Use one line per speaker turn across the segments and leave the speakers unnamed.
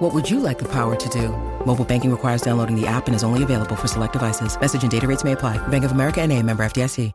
What would you like the power to do? Mobile banking requires downloading the app and is only available for select devices. Message and data rates may apply. Bank of America and a member FDIC.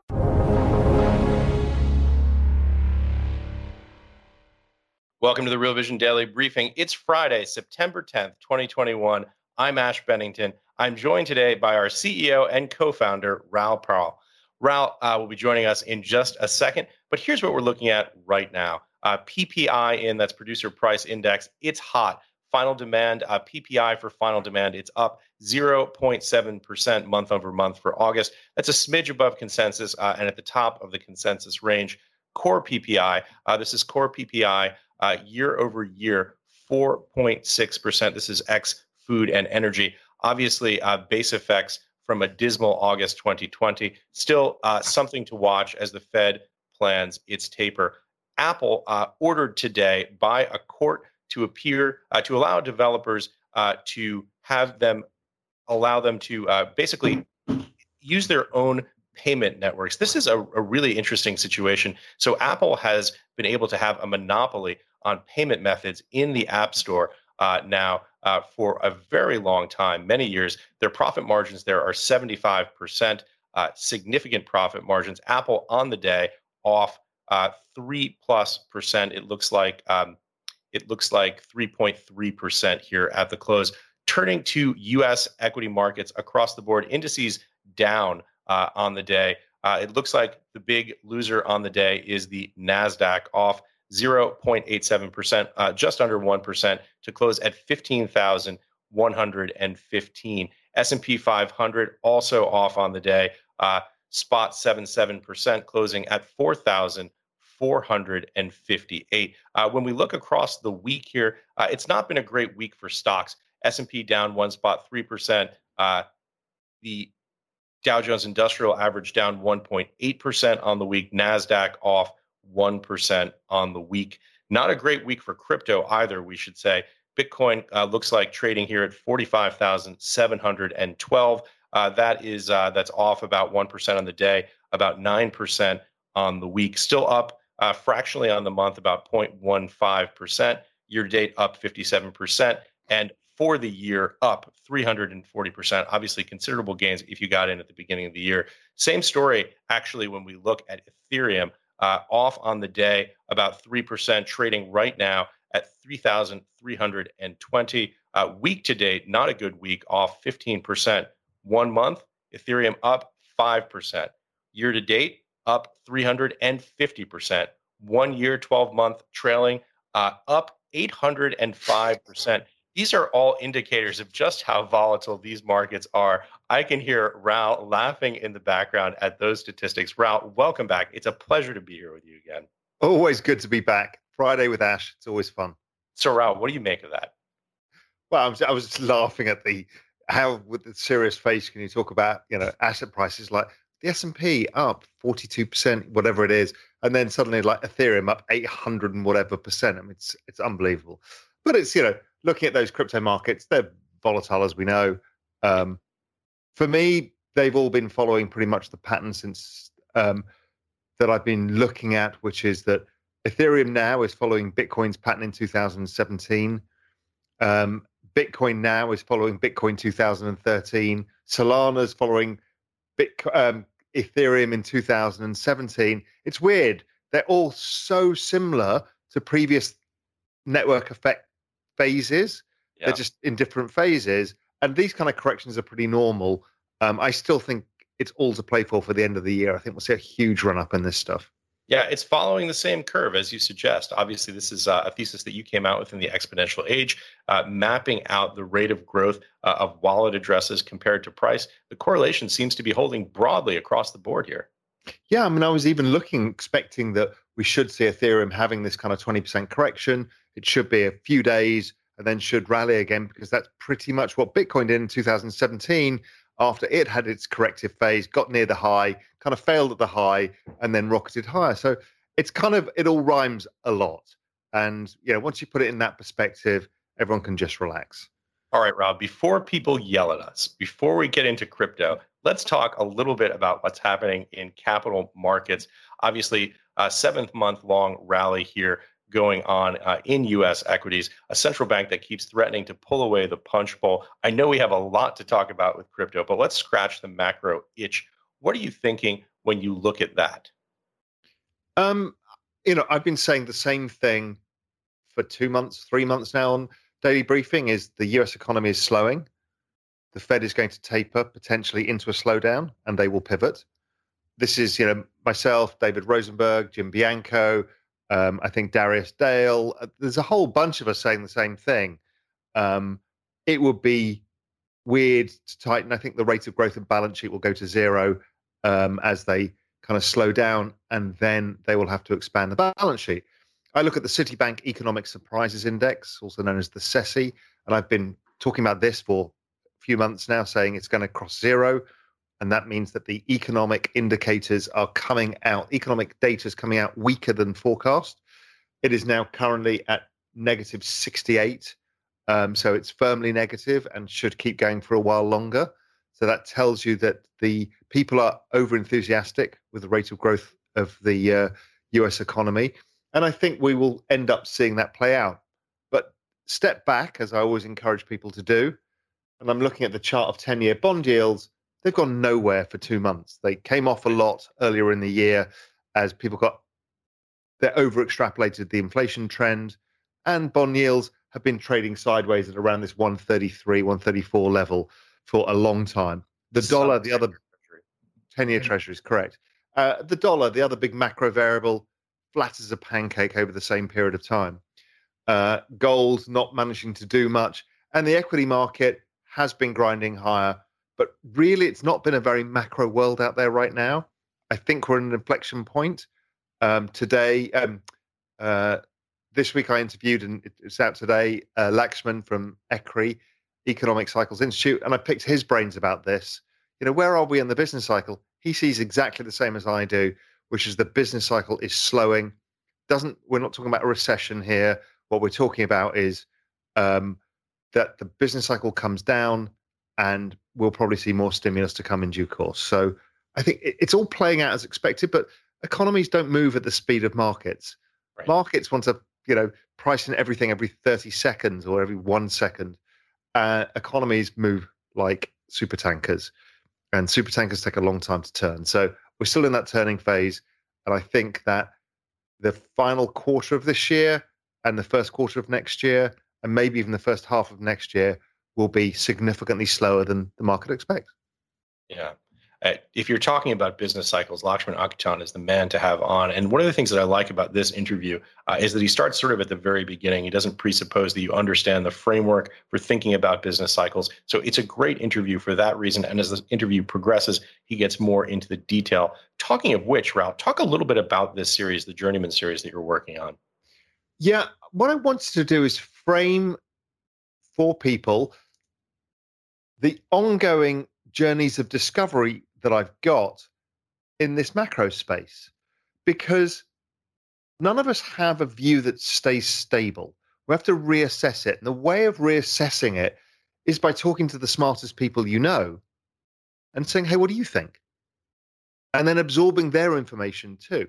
Welcome to the Real Vision Daily Briefing. It's Friday, September 10th, 2021. I'm Ash Bennington. I'm joined today by our CEO and co-founder, Raoul Pal. Raoul uh, will be joining us in just a second, but here's what we're looking at right now. Uh, PPI in, that's Producer Price Index, it's hot. Final demand, uh, PPI for final demand, it's up 0.7% month over month for August. That's a smidge above consensus uh, and at the top of the consensus range. Core PPI, uh, this is core PPI uh, year over year, 4.6%. This is X food and energy. Obviously, uh, base effects from a dismal August 2020. Still uh, something to watch as the Fed plans its taper. Apple ordered today by a court to appear uh, to allow developers uh, to have them allow them to uh, basically use their own payment networks. This is a, a, really interesting situation. So Apple has been able to have a monopoly on payment methods in the App Store uh, now uh, for a very long time, many years. Their profit margins there are 75%, uh, significant profit margins. Apple on the day off three plus percent. It looks like um, it looks like 3.3 percent here at the close. Turning to U.S. equity markets across the board, indices down uh, on the day. Uh, it looks like the big loser on the day is the Nasdaq off 0.87%, uh, just under 1% to close at 15,115. S&P 500 also off on the day, uh, spot 77%, closing at 4,458. Uh, when we look across the week here, uh, it's not been a great week for stocks. S&P down one spot, 3%. Uh, the Dow Jones Industrial average down 1.8% on the week. NASDAQ off 1% on the week. Not a great week for crypto either, we should say. Bitcoin uh, looks like trading here at 45,712. Uh, that is uh, that's off about 1% on the day, about 9% on the week. Still up uh, fractionally on the month, about 0.15%. Year date, up 57%. And for the year, up 340%. Obviously, considerable gains if you got in at the beginning of the year. Same story, actually, when we look at Ethereum uh, off on the day, about 3%, trading right now at 3,320. Uh, week to date, not a good week, off 15%. One month, Ethereum up 5%. Year to date, up 350%. One year, 12 month trailing, uh, up 805%. These are all indicators of just how volatile these markets are. I can hear Raoul laughing in the background at those statistics. Raoul, welcome back. It's a pleasure to be here with you again.
Always good to be back. Friday with Ash. It's always fun.
So, Raoul, what do you make of that?
Well, I was, I was just laughing at the how, with the serious face, can you talk about you know asset prices like the S and P up forty two percent, whatever it is, and then suddenly like Ethereum up eight hundred and whatever percent. I mean, it's it's unbelievable. But it's you know looking at those crypto markets, they're volatile as we know. Um, for me, they've all been following pretty much the pattern since um, that I've been looking at, which is that Ethereum now is following Bitcoin's pattern in 2017. Um, Bitcoin now is following Bitcoin 2013. Solana's following Bitcoin, um, Ethereum in 2017. It's weird. They're all so similar to previous network effect phases. Yeah. They're just in different phases. And these kind of corrections are pretty normal. Um, I still think it's all to play for for the end of the year. I think we'll see a huge run up in this stuff.
Yeah, it's following the same curve as you suggest. Obviously, this is uh, a thesis that you came out with in the exponential age, uh, mapping out the rate of growth uh, of wallet addresses compared to price. The correlation seems to be holding broadly across the board here.
Yeah, I mean, I was even looking, expecting that we should see Ethereum having this kind of 20% correction. It should be a few days and then should rally again because that's pretty much what Bitcoin did in 2017. After it had its corrective phase, got near the high, kind of failed at the high, and then rocketed higher. So it's kind of it all rhymes a lot. And know, once you put it in that perspective, everyone can just relax.
All right, Raoul, before people yell at us, before we get into crypto, let's talk a little bit about what's happening in capital markets. Obviously, a seventh month long rally here going on uh, in US equities, a central bank that keeps threatening to pull away the punch bowl. I know we have a lot to talk about with crypto, but let's scratch the macro itch. What are you thinking when you look at that?
Um, you know, I've been saying the same thing for two months, three months now on daily briefing is the US economy is slowing. The Fed is going to taper potentially into a slowdown and they will pivot. This is, you know, myself, David Rosenberg, Jim Bianco, um, I think Darius Dale. Uh, there's a whole bunch of us saying the same thing. Um, it would be weird to tighten. I think the rate of growth and balance sheet will go to zero um, as they kind of slow down, and then they will have to expand the balance sheet. I look at the Citibank Economic Surprises Index, also known as the CESI, and I've been talking about this for a few months now, saying it's going to cross zero. And that means that the economic indicators are coming out, economic data is coming out weaker than forecast. It is now currently at negative 68. Um, so it's firmly negative and should keep going for a while longer. So that tells you that the people are over enthusiastic with the rate of growth of the uh, US economy. And I think we will end up seeing that play out. But step back, as I always encourage people to do. And I'm looking at the chart of 10 year bond yields they've gone nowhere for two months. They came off a lot earlier in the year as people got they over extrapolated the inflation trend, and bond yields have been trading sideways at around this 133, 134 level for a long time. The dollar, the other 10 year treasury is correct. Uh, the dollar, the other big macro variable, flat as a pancake over the same period of time. Uh, gold not managing to do much, and the equity market has been grinding higher but really, it's not been a very macro world out there right now. I think we're at an inflection point. Um, today, um, uh, this week, I interviewed, and it's out today, uh, Lakshman from ECRI, Economic Cycles Institute, and I picked his brains about this. You know, where are we in the business cycle? He sees exactly the same as I do, which is the business cycle is slowing. Doesn't we're not talking about a recession here. What we're talking about is um, that the business cycle comes down and we'll probably see more stimulus to come in due course. So I think it's all playing out as expected, but economies don't move at the speed of markets. Right. Markets want to, you know, price in everything every 30 seconds or every one second. Uh, economies move like super tankers, and super tankers take a long time to turn. So we're still in that turning phase. And I think that the final quarter of this year and the first quarter of next year, and maybe even the first half of next year, will be significantly slower than the market expects.
Yeah. Uh, if you're talking about business cycles, Lakshman Achuthan is the man to have on. And one of the things that I like about this interview uh, is that he starts sort of at the very beginning. He doesn't presuppose that you understand the framework for thinking about business cycles. So it's a great interview for that reason. And as the interview progresses, he gets more into the detail. Talking of which, Raoul, talk a little bit about this series, the Journeyman series that you're working on.
Yeah, what I wanted to do is frame for people the ongoing journeys of discovery that I've got in this macro space because none of us have a view that stays stable. We have to reassess it. And the way of reassessing it is by talking to the smartest people you know and saying, hey, what do you think? And then absorbing their information too.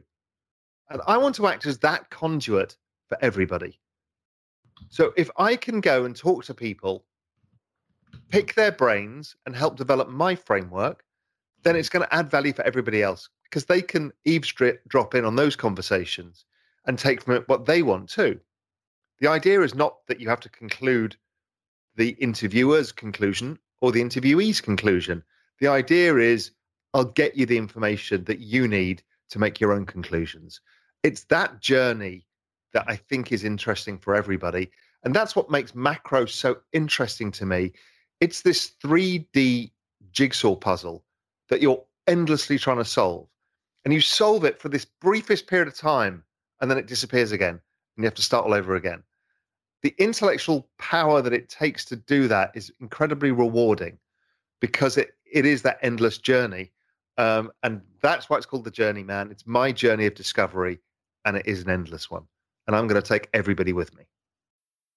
And I want to act as that conduit for everybody. So if I can go and talk to people pick their brains and help develop my framework, then it's going to add value for everybody else because they can eavesdrop drop in on those conversations and take from it what they want too. The idea is not that you have to conclude the interviewer's conclusion or the interviewee's conclusion. The idea is I'll get you the information that you need to make your own conclusions. It's that journey that I think is interesting for everybody. And that's what makes macro so interesting to me it's this 3D jigsaw puzzle that you're endlessly trying to solve. And you solve it for this briefest period of time, and then it disappears again, and you have to start all over again. The intellectual power that it takes to do that is incredibly rewarding because it it is that endless journey. Um, and that's why it's called the journey, man. It's my journey of discovery, and it is an endless one. And I'm going to take everybody with me.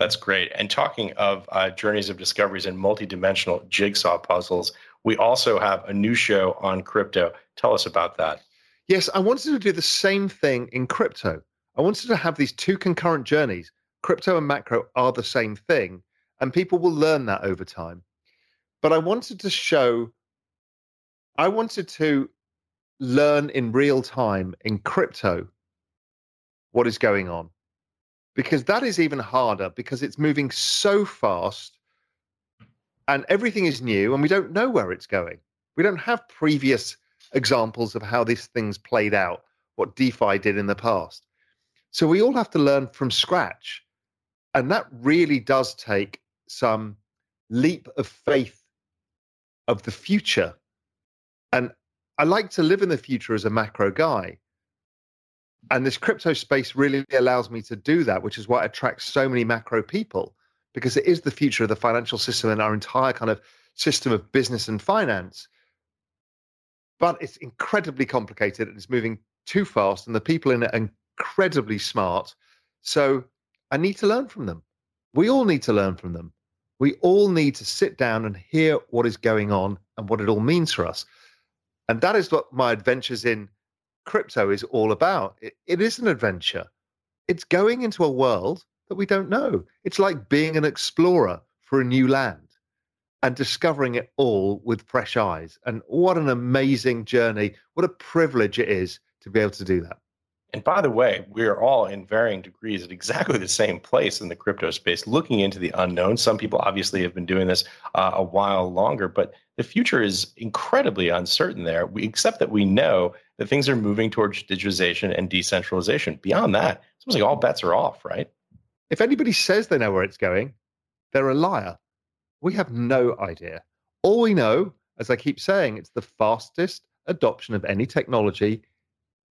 That's great. And talking of uh, journeys of discoveries and multidimensional jigsaw puzzles, we also have a new show on crypto. Tell us about that.
Yes, I wanted to do the same thing in crypto. I wanted to have these two concurrent journeys. Crypto and macro are the same thing, and people will learn that over time. But I wanted to show, I wanted to learn in real time in crypto what is going on because that is even harder because it's moving so fast and everything is new and we don't know where it's going. We don't have previous examples of how these things played out, what DeFi did in the past. So we all have to learn from scratch. And that really does take some leap of faith of the future. And I like to live in the future as a macro guy and this crypto space really allows me to do that, which is why it attracts so many macro people because it is the future of the financial system and our entire kind of system of business and finance. But it's incredibly complicated and it's moving too fast, and the people in it are incredibly smart. So I need to learn from them. We all need to learn from them. We all need to sit down and hear what is going on and what it all means for us. And that is what my adventures in crypto is all about. It, it is an adventure. It's going into a world that we don't know. It's like being an explorer for a new land and discovering it all with fresh eyes. And what an amazing journey. What a privilege it is to be able to do that.
And by the way, we are all in varying degrees at exactly the same place in the crypto space, looking into the unknown. Some people obviously have been doing this uh, a while longer, but the future is incredibly uncertain there, we, except that we know that things are moving towards digitization and decentralization. Beyond that, it seems like all bets are off, right?
If anybody says they know where it's going, they're a liar. We have no idea. All we know, as I keep saying, it's the fastest adoption of any technology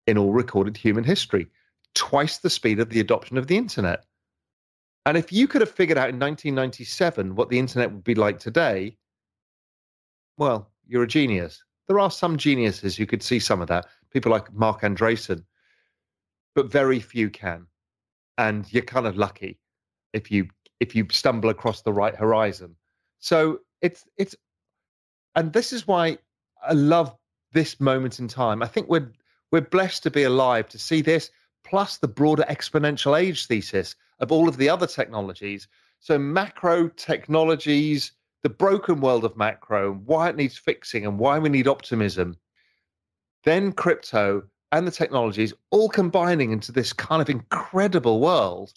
in all recorded human history, twice the speed of the adoption of the internet. And if you could have figured out in 1997 what the internet would be like today, well, you're a genius. There are some geniuses who could see some of that, people like Marc Andreessen, but very few can. And you're kind of lucky if you if you stumble across the right horizon. So it's it's and this is why I love this moment in time. I think we're we're blessed to be alive to see this, plus the broader exponential age thesis of all of the other technologies. So, macro technologies, the broken world of macro, why it needs fixing and why we need optimism. Then crypto and the technologies all combining into this kind of incredible world.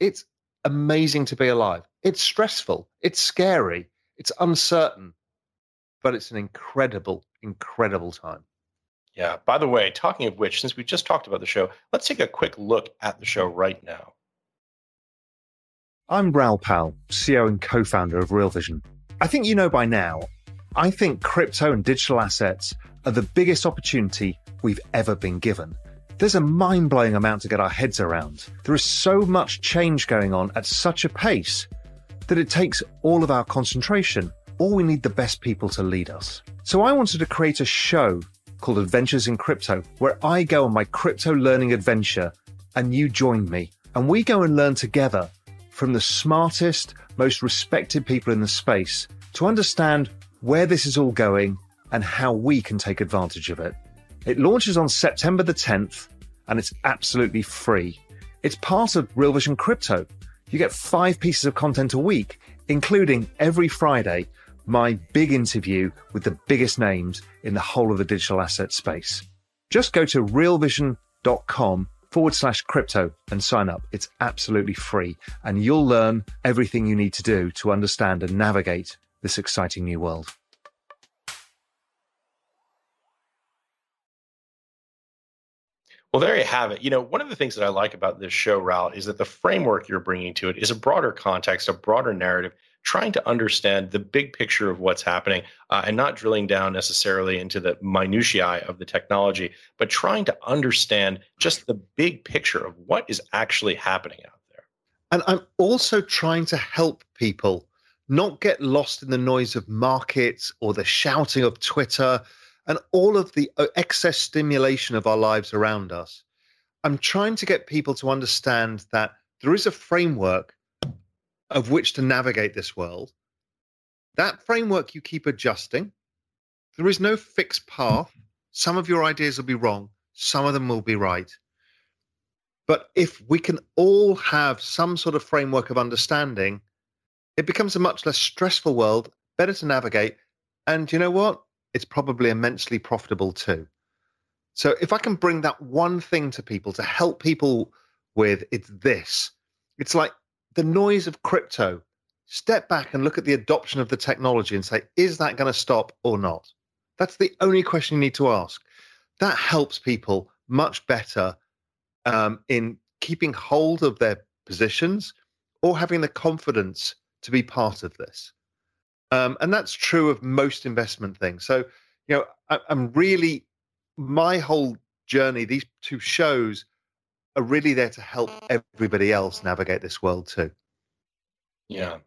It's amazing to be alive. It's stressful, it's scary, it's uncertain, but it's an incredible, incredible time.
Yeah. By the way, talking of which, since we just talked about the show, let's take a quick look at the show right now.
I'm Raoul Pal, CEO and co founder of Real Vision. I think you know by now, I think crypto and digital assets are the biggest opportunity we've ever been given. There's a mind blowing amount to get our heads around. There is so much change going on at such a pace that it takes all of our concentration, or we need the best people to lead us. So I wanted to create a show called Adventures in Crypto, where I go on my crypto learning adventure and you join me. And we go and learn together from the smartest, most respected people in the space to understand where this is all going and how we can take advantage of it. It launches on September the 10th and it's absolutely free. It's part of Real Vision Crypto. You get five pieces of content a week, including every Friday my big interview with the biggest names in the whole of the digital asset space. Just go to realvision.com forward slash crypto and sign up. It's absolutely free and you'll learn everything you need to do to understand and navigate this exciting new world.
Well, there you have it. You know, one of the things that I like about this show, Raoul, is that the framework you're bringing to it is a broader context, a broader narrative, trying to understand the big picture of what's happening uh, and not drilling down necessarily into the minutiae of the technology, but trying to understand just the big picture of what is actually happening out there.
And I'm also trying to help people not get lost in the noise of markets or the shouting of Twitter and all of the uh, excess stimulation of our lives around us. I'm trying to get people to understand that there is a framework of which to navigate this world. That framework you keep adjusting. There is no fixed path. Some of your ideas will be wrong, some of them will be right. But if we can all have some sort of framework of understanding, it becomes a much less stressful world, better to navigate. And you know what? It's probably immensely profitable too. So if I can bring that one thing to people to help people with, it's this. It's like the noise of crypto. Step back and look at the adoption of the technology and say, is that going to stop or not? That's the only question you need to ask. That helps people much better um, in keeping hold of their positions or having the confidence to be part of this. Um, and that's true of most investment things. So, you know, I, I'm really, my whole journey, these two shows are really there to help everybody else navigate this world too.
Yeah.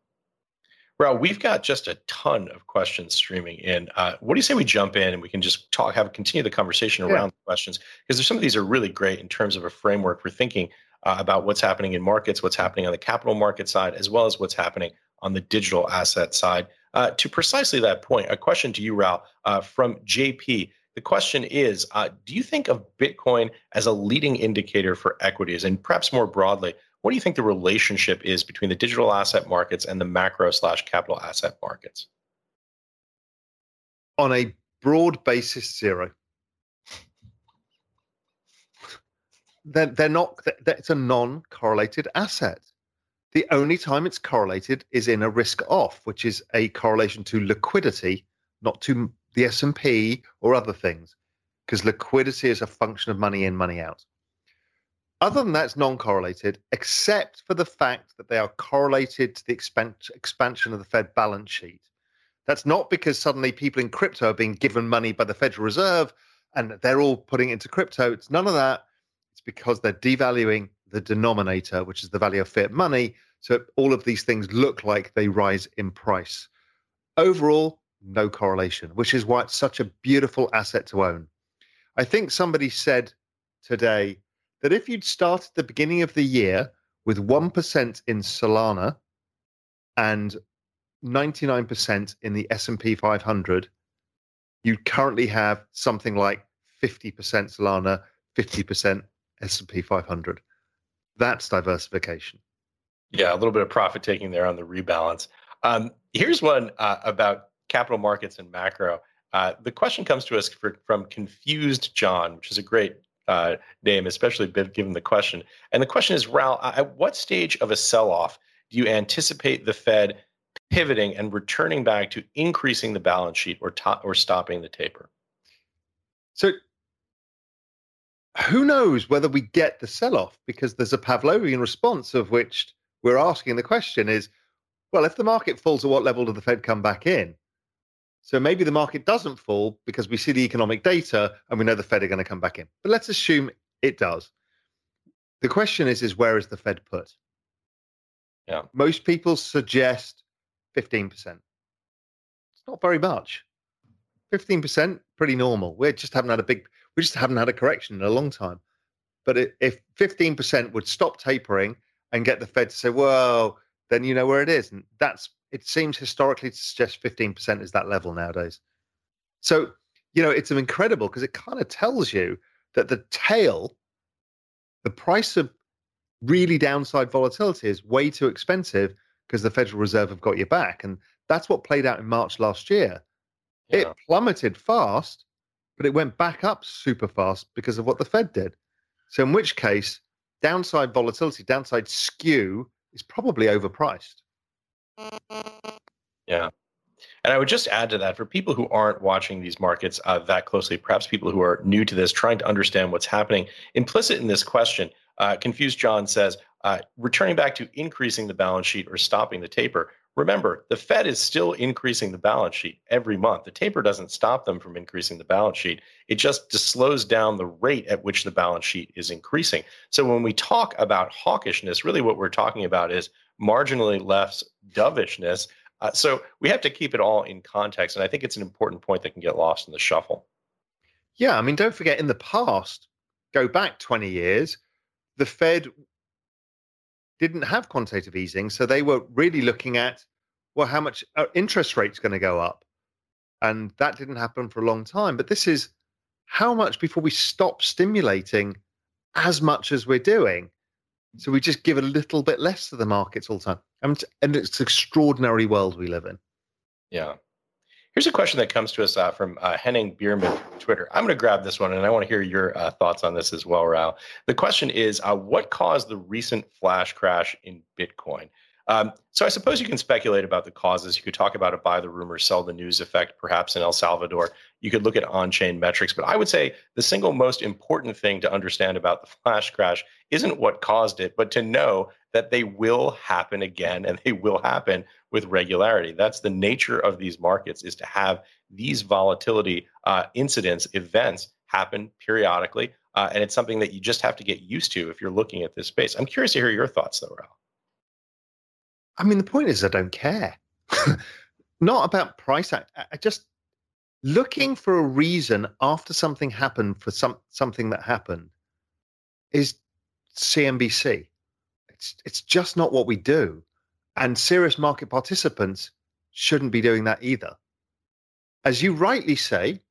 Raoul, we've got just a ton of questions streaming in. Uh, what do you say we jump in and we can just talk, have continue the conversation around yeah. the questions? Because there's some of these are really great in terms of a framework for thinking uh, about what's happening in markets, what's happening on the capital market side, as well as what's happening on the digital asset side. Uh, to precisely that point, a question to you, Raoul, uh, from JP. The question is uh, Do you think of Bitcoin as a leading indicator for equities? And perhaps more broadly, what do you think the relationship is between the digital asset markets and the macro slash capital asset markets?
On a broad basis, zero. They're, they're not, it's a non correlated asset. The only time it's correlated is in a risk off, which is a correlation to liquidity, not to the S&P or other things, because liquidity is a function of money in, money out. Other than that, it's non-correlated, except for the fact that they are correlated to the expansion of the Fed balance sheet. That's not because suddenly people in crypto are being given money by the Federal Reserve and they're all putting it into crypto. It's none of that. Because they're devaluing the denominator, which is the value of fiat money. So all of these things look like they rise in price. Overall, no correlation, which is why it's such a beautiful asset to own. I think somebody said today that if you'd started the beginning of the year with 1% in Solana and 99% in the S&P 500, you currently have something like 50% Solana, 50% S&P 500. That's diversification.
Yeah, a little bit of profit taking there on the rebalance. Um, here's one uh, about capital markets and macro. Uh, the question comes to us for, from Confused John, which is a great uh, name, especially given the question. And the question is, Raoul, at what stage of a sell-off do you anticipate the Fed pivoting and returning back to increasing the balance sheet or to- or stopping the taper?
So, who knows whether we get the sell-off because there's a Pavlovian response of which we're asking the question is, well, if the market falls, at what level does the Fed come back in? So maybe the market doesn't fall because we see the economic data and we know the Fed are going to come back in. But let's assume it does. The question is, is where is the Fed put?
Yeah.
Most people suggest 15%. It's not very much. 15%, pretty normal. We just haven't had a big, we just haven't had a correction in a long time. But if 15% would stop tapering and get the Fed to say, well, then you know where it is. And that's it seems historically to suggest 15% is that level nowadays. So, you know, it's incredible because it kind of tells you that the tail, the price of really downside volatility is way too expensive because the Federal Reserve have got your back. And that's what played out in March last year. Yeah. It plummeted fast, but it went back up super fast because of what the Fed did. So, in which case, downside volatility, downside skew is probably overpriced.
Yeah. And I would just add to that for people who aren't watching these markets uh, that closely, perhaps people who are new to this, trying to understand what's happening, implicit in this question, uh, Confused John says, uh, returning back to increasing the balance sheet or stopping the taper. Remember, the Fed is still increasing the balance sheet every month. The taper doesn't stop them from increasing the balance sheet. It just slows down the rate at which the balance sheet is increasing. So when we talk about hawkishness, really what we're talking about is marginally less dovishness. Uh, so we have to keep it all in context. And I think it's an important point that can get lost in the shuffle.
Yeah. I mean, don't forget in the past, go back 20 years, the Fed didn't have quantitative easing. So they were really looking at, well, how much uh, interest rates going to go up? And that didn't happen for a long time. But this is how much before we stop stimulating as much as we're doing. So we just give a little bit less to the markets all the time. And, and it's an extraordinary world we live in.
Yeah. Here's a question that comes to us uh, from uh, Henning Bierman Twitter. I'm going to grab this one, and I want to hear your uh, thoughts on this as well, Raoul. The question is, uh, what caused the recent flash crash in Bitcoin? Um, so I suppose you can speculate about the causes. You could talk about a buy the rumor, sell the news effect, perhaps in El Salvador. You could look at on-chain metrics, but I would say the single most important thing to understand about the flash crash isn't what caused it, but to know that they will happen again and they will happen with regularity. That's the nature of these markets is to have these volatility uh, incidents, events happen periodically. Uh, and it's something that you just have to get used to if you're looking at this space. I'm curious to hear your thoughts though, Raoul.
I mean, the point is, I don't care. Not about price. I, I just looking for a reason after something happened for some something that happened is CNBC. It's it's just not what we do, and serious market participants shouldn't be doing that either. As you rightly say,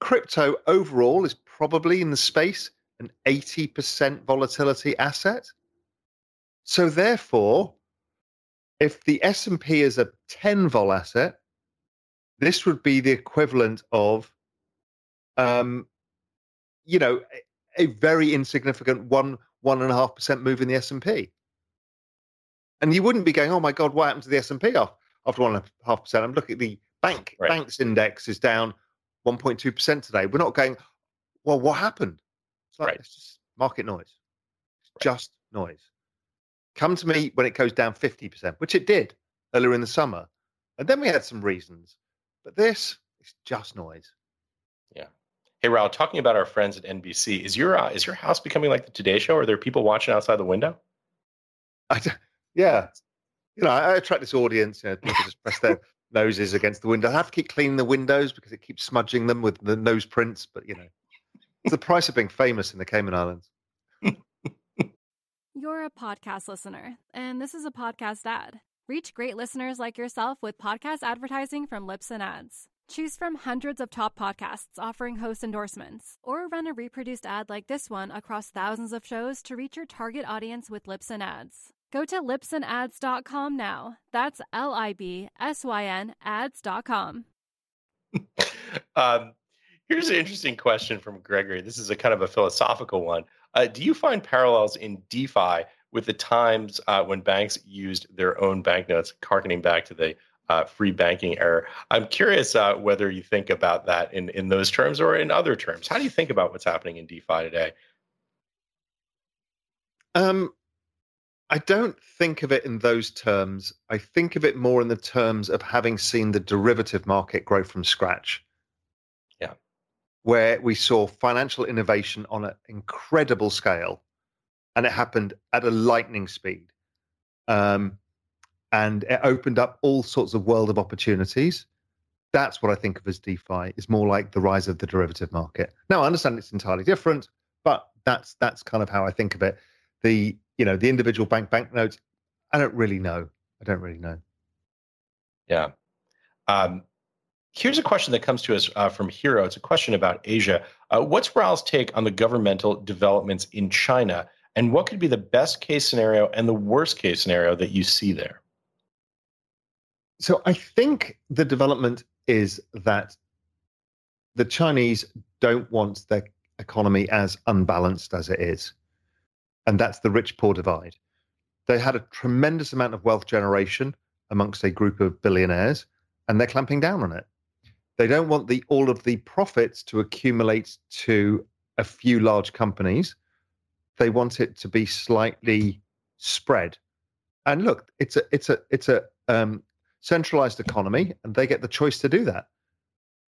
crypto overall is probably in the space an 80% volatility asset. So therefore, if the S&P is a 10 vol asset, this would be the equivalent of, um, you know, a, a very insignificant one one and a half percent move in the S&P. And you wouldn't be going, oh my God, what happened to the S&P after one and a half percent? I'm looking at the bank right. banks index is down 1.2 percent today. We're not going, well, what happened? It's like right. it's just market noise, right. just noise. Come to me when it goes down 50%, which it did earlier in the summer. And then we had some reasons. But this is just noise.
Yeah. Hey, Raoul, talking about our friends at NBC, is your uh, is your house becoming like the Today Show? Are there people watching outside the window?
I, yeah. You know, I, I attract this audience. You know, people just press their noses against the window. I have to keep cleaning the windows because it keeps smudging them with the nose prints. But, you know, it's the price of being famous in the Cayman Islands.
You're a podcast listener, and this is a podcast ad. Reach great listeners like yourself with podcast advertising from Libsyn Ads. Choose from hundreds of top podcasts offering host endorsements, or run a reproduced ad like this one across thousands of shows to reach your target audience with Libsyn Ads. Go to libsynads.com now. That's L I B S Y N ads.com.
um, here's an interesting question from Gregory. This is a kind of a philosophical one. Uh, do you find parallels in DeFi with the times uh, when banks used their own banknotes, harkening back to the uh, free banking era? I'm curious uh, whether you think about that in, in those terms or in other terms. How do you think about what's happening in DeFi today?
Um, I don't think of it in those terms. I think of it more in the terms of having seen the derivative market grow from scratch where we saw financial innovation on an incredible scale, and it happened at a lightning speed. Um, and it opened up all sorts of world of opportunities. That's what I think of as DeFi. Is more like the rise of the derivative market. Now I understand it's entirely different, but that's that's kind of how I think of it. The you know the individual bank banknotes. I don't really know. I don't really know.
Yeah. Um, Here's a question that comes to us uh, from Hero. It's a question about Asia. Uh, what's Raoul's take on the governmental developments in China, and what could be the best case scenario and the worst case scenario that you see there?
So I think the development is that the Chinese don't want their economy as unbalanced as it is. And that's the rich poor divide. They had a tremendous amount of wealth generation amongst a group of billionaires, and they're clamping down on it. They don't want the all of the profits to accumulate to a few large companies. They want it to be slightly spread. And look, it's a it's a it's a um, centralized economy, and they get the choice to do that.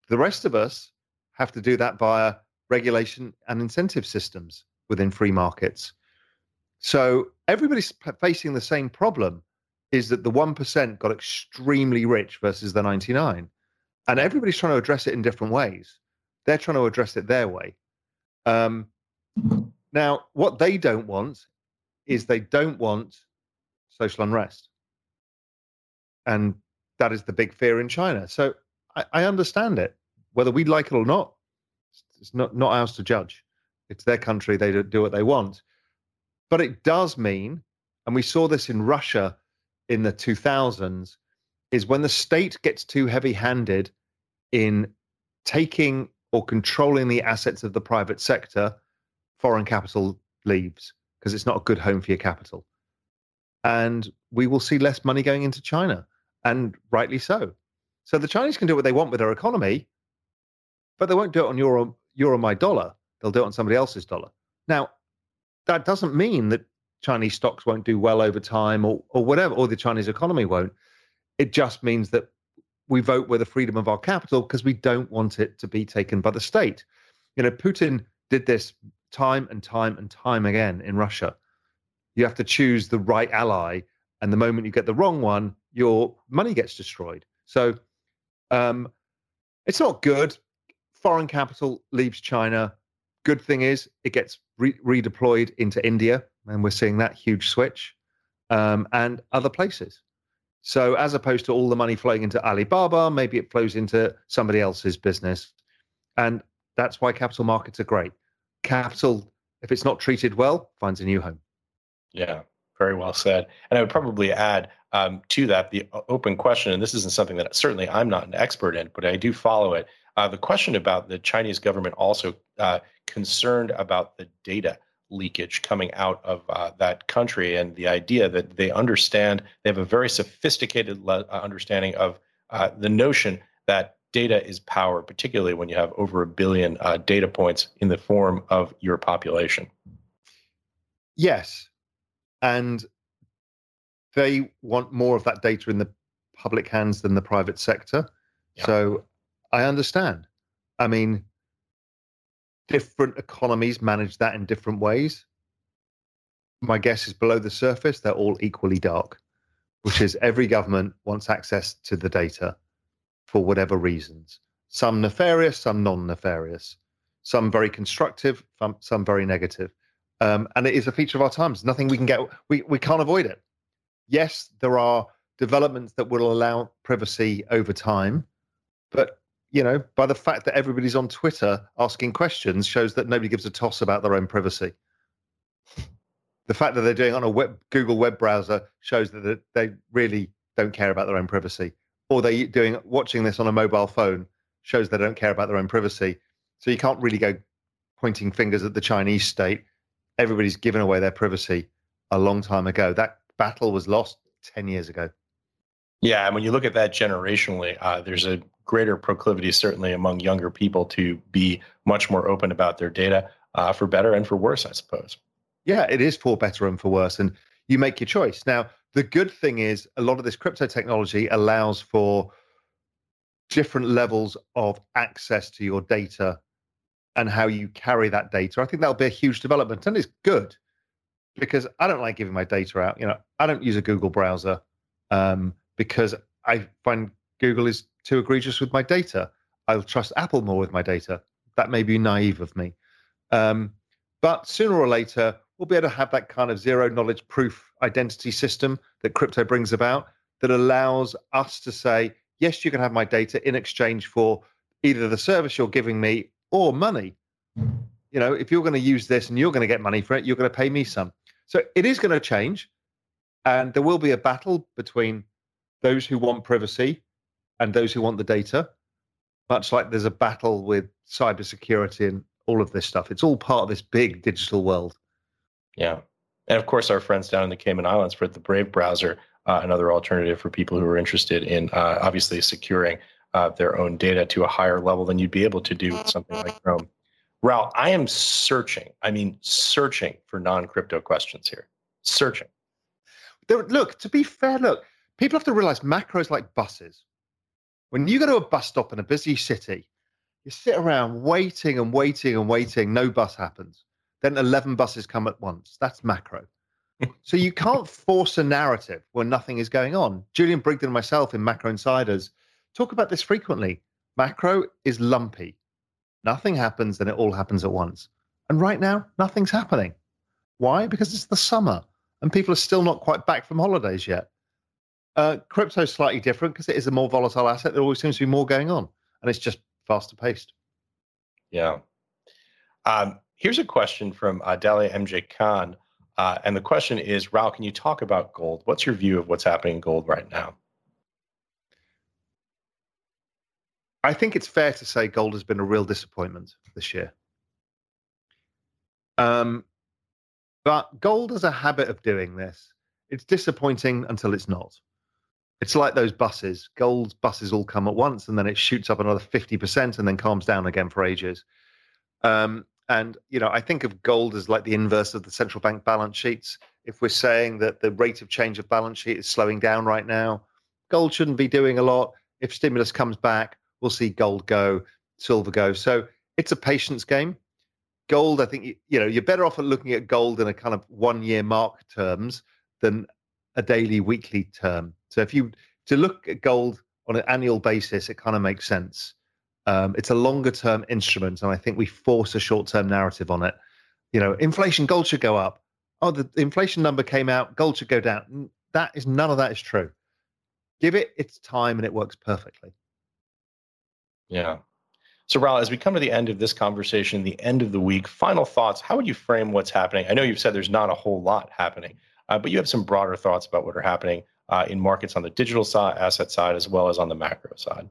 The rest of us have to do that via regulation and incentive systems within free markets. So everybody's facing the same problem is that the 1% got extremely rich versus the 99 and everybody's trying to address it in different ways. They're trying to address it their way. Um, now what they don't want is they don't want social unrest. And that is the big fear in china. So i, I understand it. Whether we like it or not it's not, not ours to judge. It's their country they do what they want. But it does mean and we saw this in russia in the 2000s is when the state gets too heavy handed in taking or controlling the assets of the private sector, foreign capital leaves because it's not a good home for your capital. And we will see less money going into China, and rightly so. So the Chinese can do what they want with their economy, but they won't do it on your your or my dollar. They'll do it on somebody else's dollar. Now, that doesn't mean that Chinese stocks won't do well over time or or whatever, or the Chinese economy won't. It just means that we vote with the freedom of our capital because we don't want it to be taken by the state. You know, Putin did this time and time and time again in Russia. You have to choose the right ally, and the moment you get the wrong one, your money gets destroyed. So um, it's not good. Foreign capital leaves China. Good thing is it gets re- redeployed into India, and we're seeing that huge switch, um, and other places. So as opposed to all the money flowing into Alibaba, maybe it flows into somebody else's business. And that's why capital markets are great. Capital, if it's not treated well, finds a new home.
Yeah, very well said. And I would probably add um, to that the open question, and this isn't something that certainly I'm not an expert in, but I do follow it. Uh, the question about the Chinese government also uh, concerned about the data leakage coming out of uh, that country and the idea that they understand they have a very sophisticated le- uh, understanding of uh, the notion that data is power particularly when you have over a billion uh, data points in the form of your population.
Yes. And they want more of that data in the public hands than the private sector. Yeah. so i understand. I mean different economies manage that in different ways. My guess is below the surface, they're all equally dark, which is every government wants access to the data for whatever reasons. Some nefarious, some non nefarious, some very constructive, some very negative. Um, and it is a feature of our times. Nothing we can get, we, we can't avoid it. Yes, there are developments that will allow privacy over time, but you know, by the fact that everybody's on Twitter asking questions shows that nobody gives a toss about their own privacy. The fact that they're doing it on a web, Google web browser shows that they really don't care about their own privacy. Or they doing watching this on a mobile phone shows they don't care about their own privacy. So you can't really go pointing fingers at the Chinese state. Everybody's given away their privacy a long time ago. That battle was lost 10 years ago.
Yeah, and when you look at that generationally, uh, there's a greater proclivity, certainly among younger people, to be much more open about their data, uh, for better and for worse, I suppose.
Yeah, it is for better and for worse, and you make your choice. Now, the good thing is, a lot of this crypto technology allows for different levels of access to your data and how you carry that data. I think that'll be a huge development, and it's good because I don't like giving my data out. You know, I don't use a Google browser. Um, because I find Google is too egregious with my data. I'll trust Apple more with my data. That may be naive of me. Um, but sooner or later, we'll be able to have that kind of zero knowledge proof identity system that crypto brings about that allows us to say, yes, you can have my data in exchange for either the service you're giving me or money. You know, if you're going to use this and you're going to get money for it, you're going to pay me some. So it is going to change. And there will be a battle between those who want privacy and those who want the data, much like there's a battle with cybersecurity and all of this stuff. It's all part of this big digital world.
Yeah. And of course, our friends down in the Cayman Islands for the Brave browser uh, another alternative for people who are interested in uh, obviously securing uh, their own data to a higher level than you'd be able to do with something like Chrome. Raoul, I am searching, I mean, searching for non crypto questions here. Searching.
There, look, to be fair, look, people have to realize macros like buses. When you go to a bus stop in a busy city, you sit around waiting and waiting and waiting, no bus happens. Then 11 buses come at once. That's macro. so you can't force a narrative when nothing is going on. Julian Brigden and myself in Macro Insiders talk about this frequently. Macro is lumpy. Nothing happens, then it all happens at once. And right now, nothing's happening. Why? Because it's the summer and people are still not quite back from holidays yet. Uh, crypto is slightly different because it is a more volatile asset. There always seems to be more going on, and it's just faster paced.
Yeah. Um, here's a question from uh, Dalia MJ Khan. Uh, and the question is, Raoul, can you talk about gold? What's your view of what's happening in gold right now?
I think it's fair to say gold has been a real disappointment this year. Um, but gold has a habit of doing this. It's disappointing until it's not. It's like those buses. Gold buses all come at once and then it shoots up another 50% and then calms down again for ages. Um, and, you know, I think of gold as like the inverse of the central bank balance sheets. If we're saying that the rate of change of balance sheet is slowing down right now, gold shouldn't be doing a lot. If stimulus comes back, we'll see gold go, silver go. So it's a patience game. Gold, I think you know you're better off at looking at gold in a kind of one year mark terms than a daily, weekly term. So if you to look at gold on an annual basis, it kind of makes sense. Um, it's a longer term instrument, and I think we force a short term narrative on it. You know, inflation, gold should go up. Oh, the, inflation number came out, gold should go down. That is none of that is true. Give it its time, and it works perfectly.
Yeah. So, Raoul, as we come to the end of this conversation, the end of the week, final thoughts. How would you frame what's happening? I know you've said there's not a whole lot happening, uh, but you have some broader thoughts about what are happening uh, in markets on the digital side, asset side, as well as on the macro side.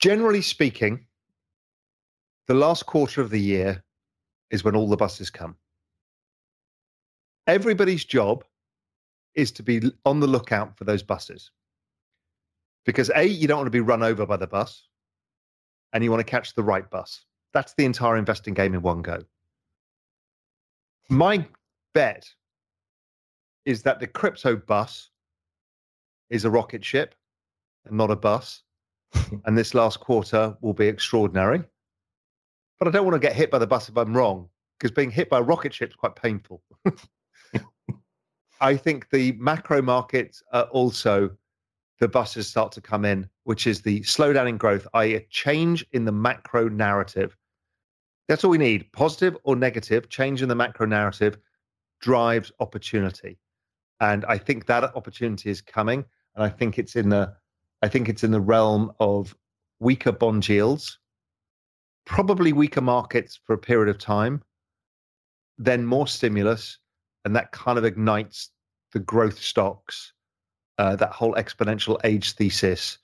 Generally speaking, the last quarter of the year is when all the buses come. Everybody's job is to be on the lookout for those buses because a you don't want to be run over by the bus and you want to catch the right bus that's the entire investing game in one go my bet is that the crypto bus is a rocket ship and not a bus and this last quarter will be extraordinary but i don't want to get hit by the bus if i'm wrong because being hit by a rocket ship is quite painful i think the macro markets are also the buses start to come in, which is the slowdown in growth, i.e., a change in the macro narrative. That's all we need. Positive or negative, change in the macro narrative drives opportunity. And I think that opportunity is coming. And I think it's in the I think it's in the realm of weaker bond yields, probably weaker markets for a period of time, then more stimulus, and that kind of ignites the growth stocks uh, that whole exponential age thesis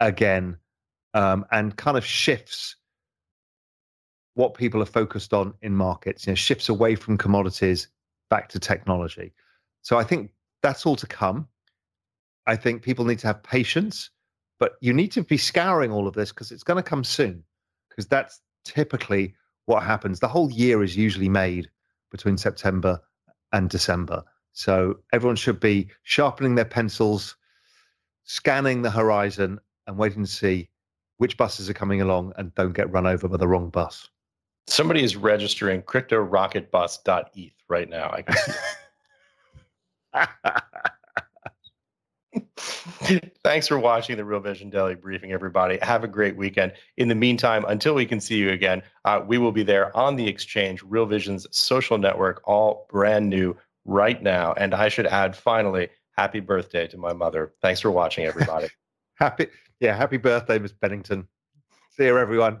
again um, and kind of shifts what people are focused on in markets, you know, shifts away from commodities back to technology. So I think that's all to come. I think people need to have patience, but you need to be scouring all of this because it's going to come soon, because that's typically what happens. The whole year is usually made between September and December. So everyone should be sharpening their pencils, scanning the horizon, and waiting to see which buses are coming along and don't get run over by the wrong bus.
Somebody is registering cryptorocketbus.eth right now. I can Thanks for watching the Real Vision Daily Briefing, everybody. Have a great weekend. In the meantime, until we can see you again, uh, we will be there on the exchange, Real Vision's social network, all brand new right now. And I should add, finally, happy birthday to my mother. Thanks for watching, everybody.
happy, yeah, happy birthday, Miss Bennington. See you, everyone.